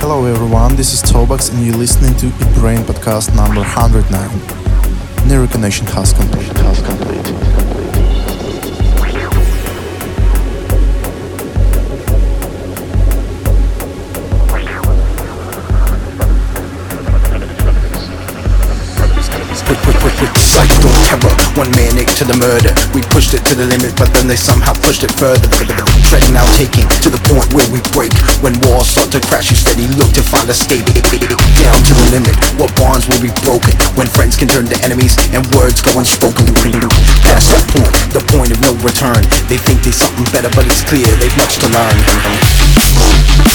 Hello everyone, this is Tobax and you're listening to Brain podcast number 109. Near connection has complete. Has complete. One manic to the murder. We pushed it to the limit but then they somehow pushed it further. Treading now taking to the point where we break. When walls start to crash you steady look to find a escape. Down to the limit, what bonds will be broken? When friends can turn to enemies and words go unspoken. Past that point, the point of no return. They think they're something better but it's clear they've much to learn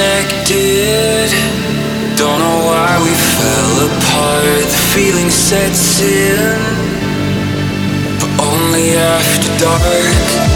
connected. Don't know why we fell apart. The feeling sets in, but only after dark.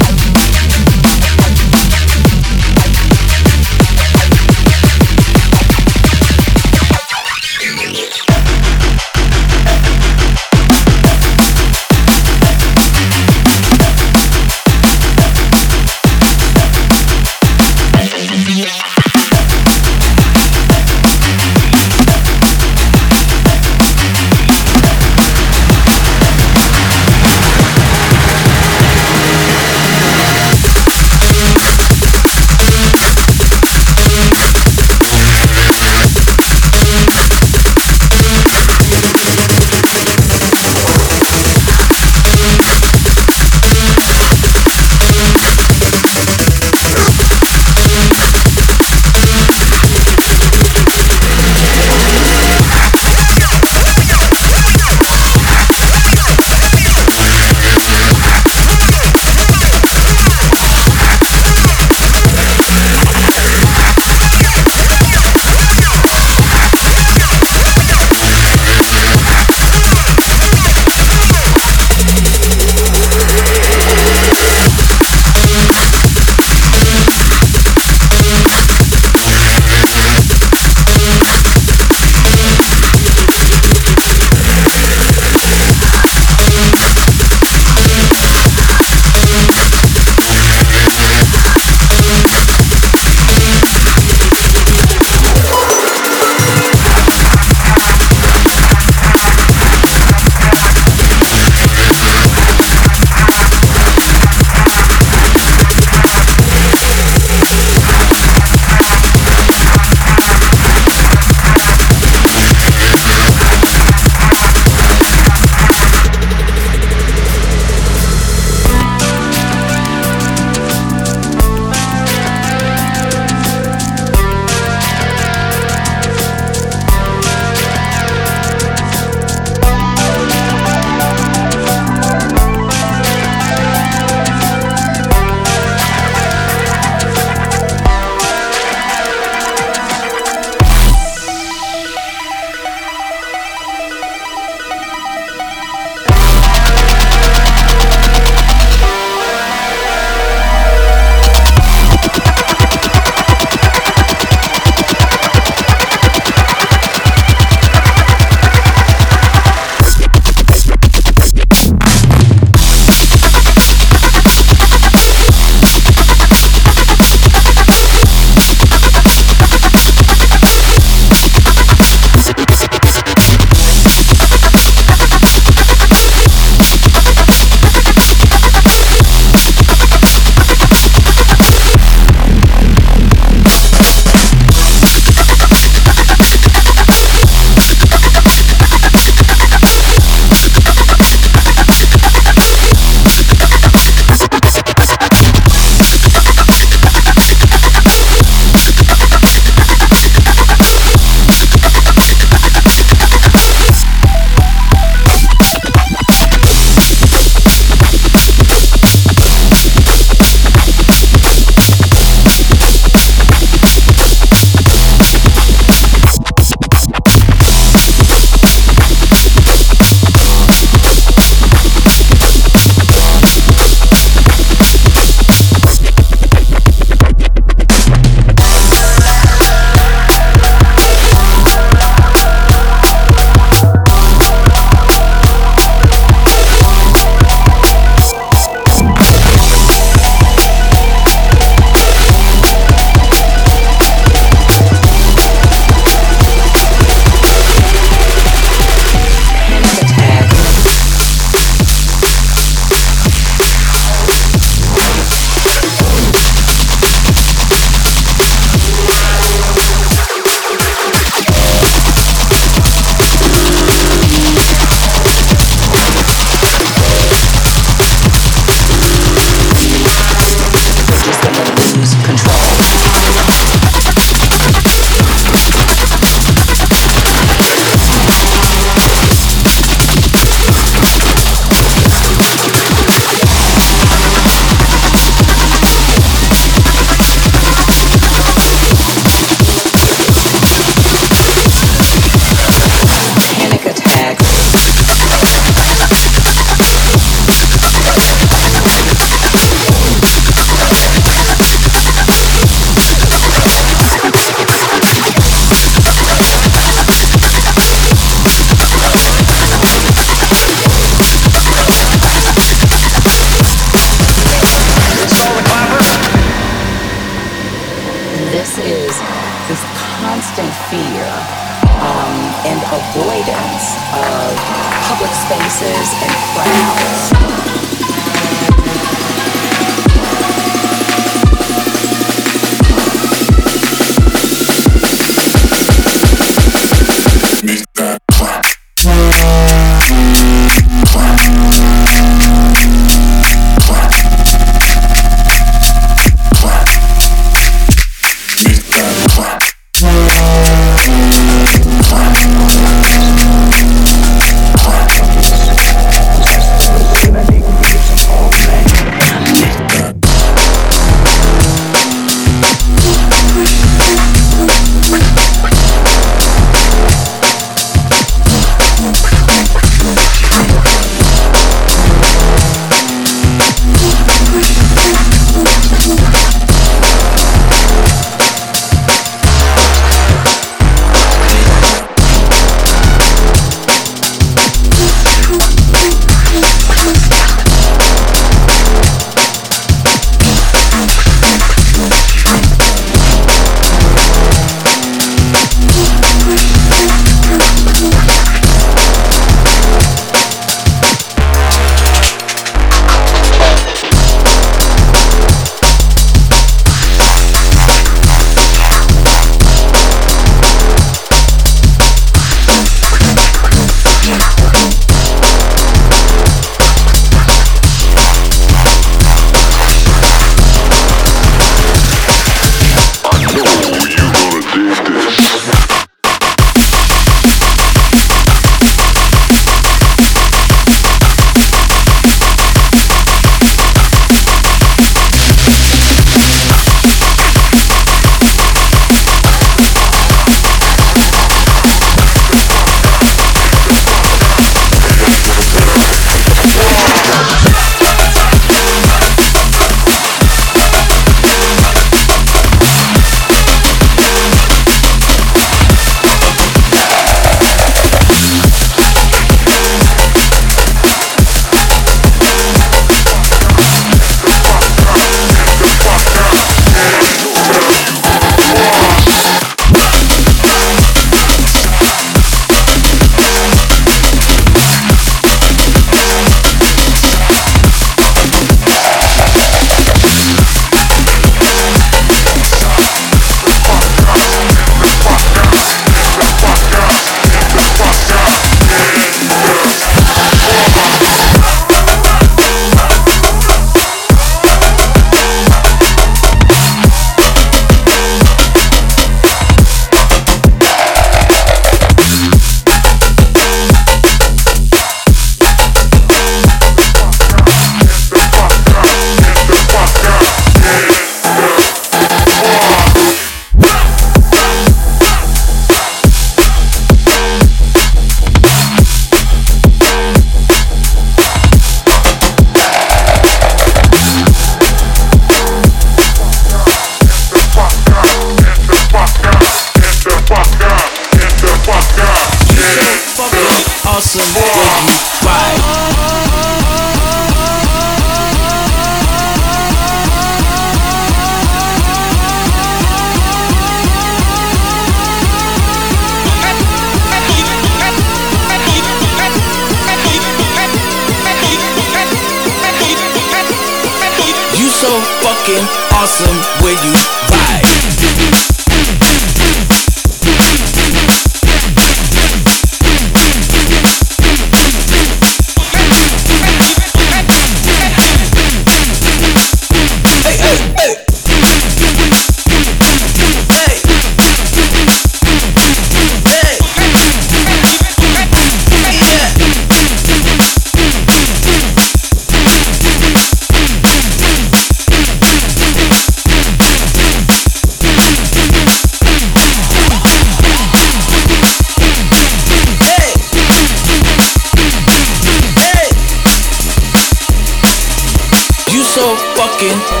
talking.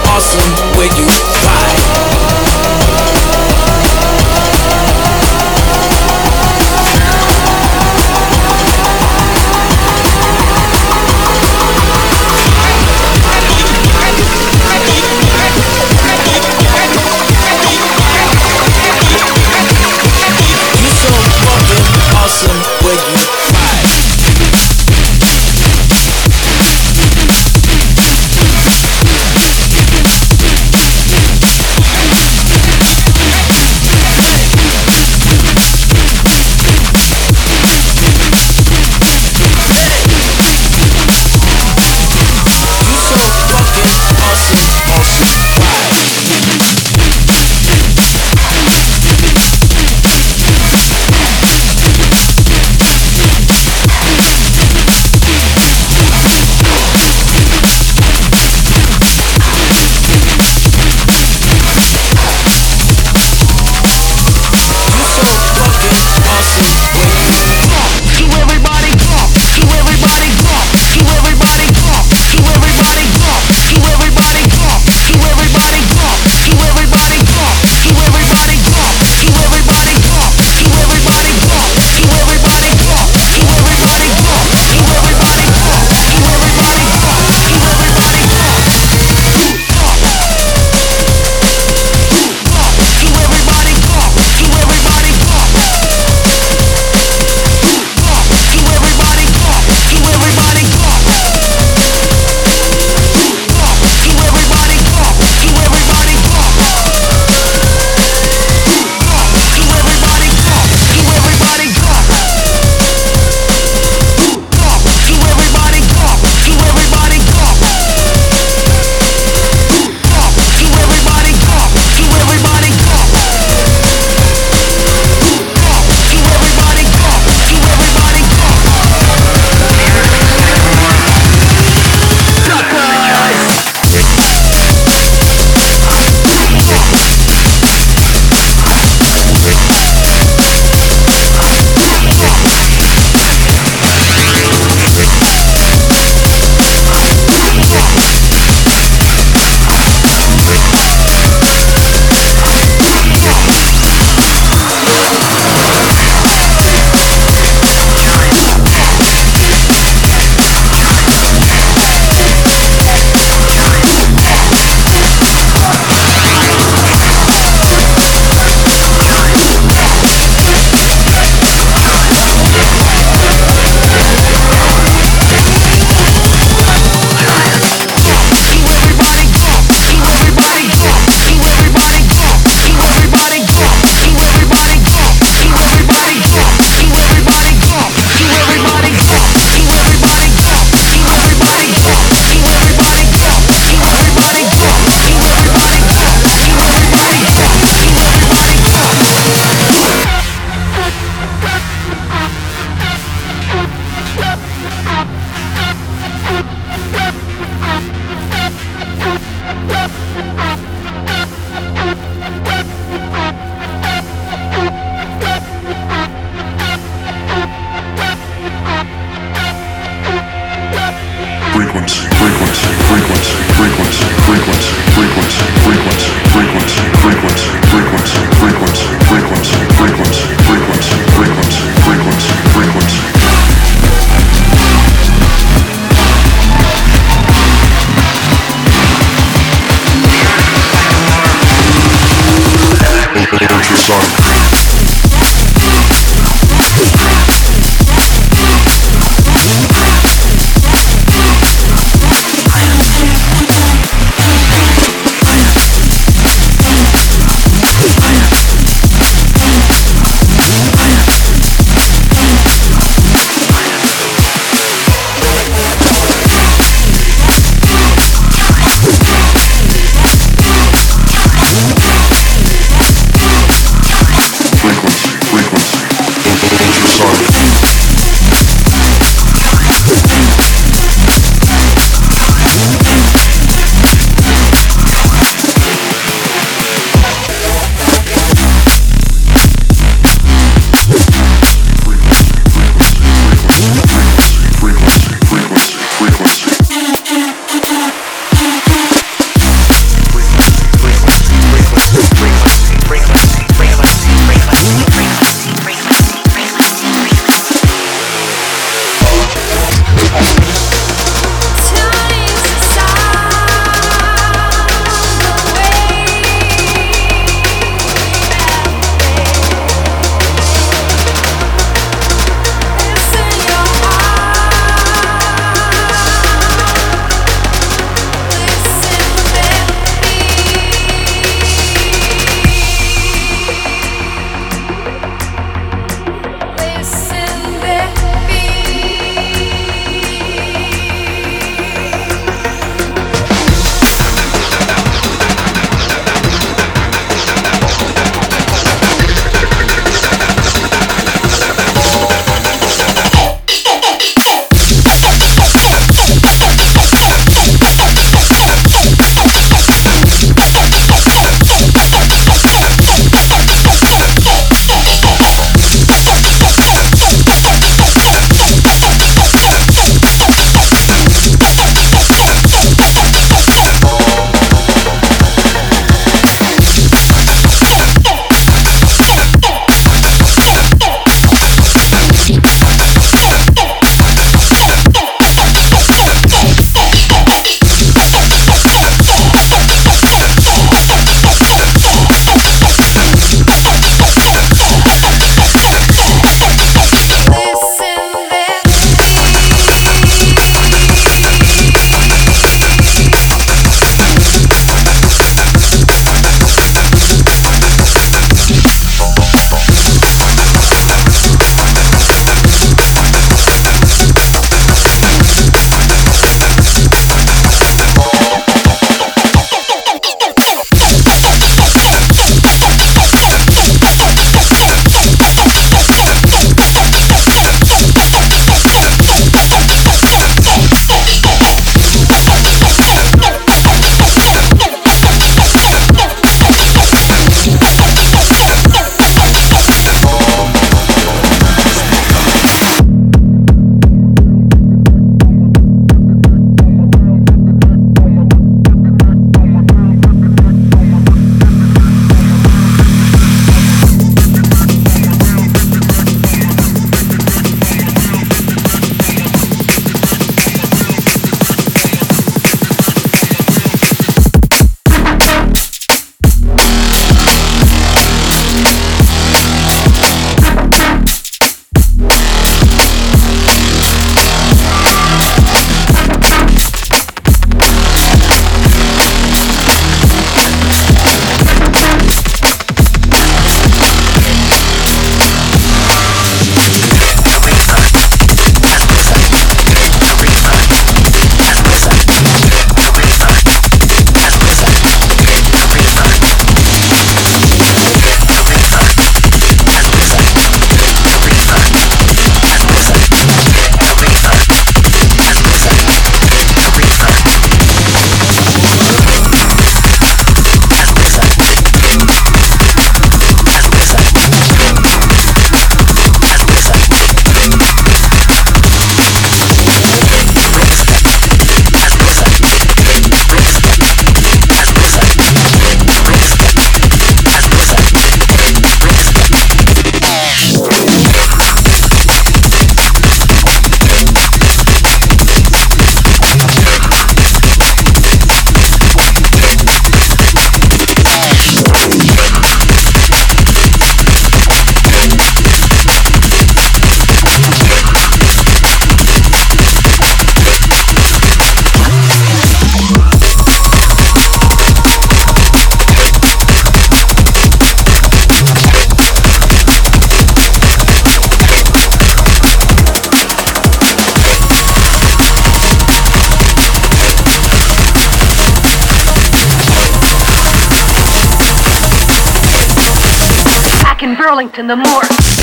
In Burlington, the Moor.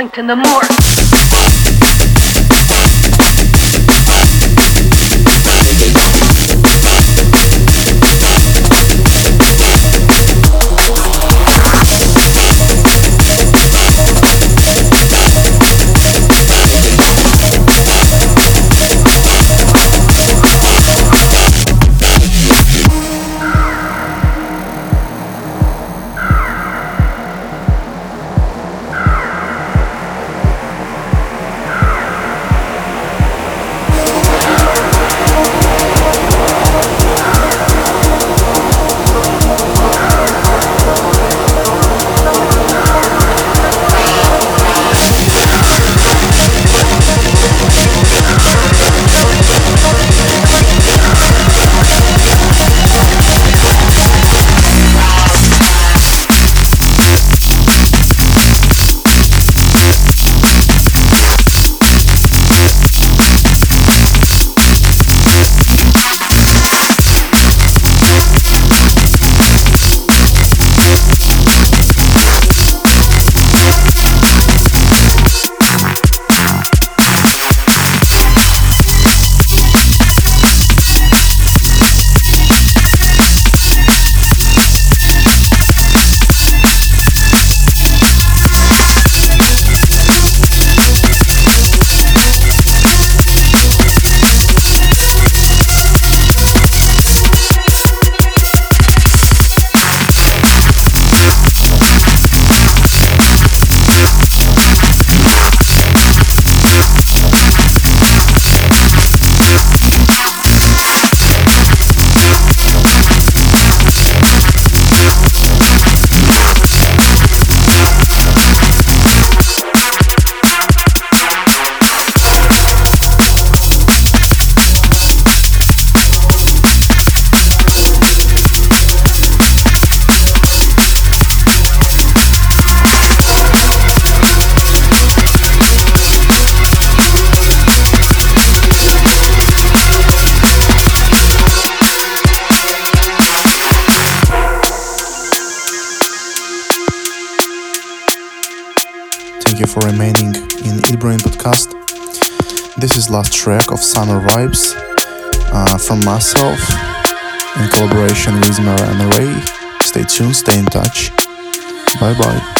In the Moor. Summer Vibes uh, from myself in collaboration with Mara and Ray. Stay tuned, stay in touch. Bye bye.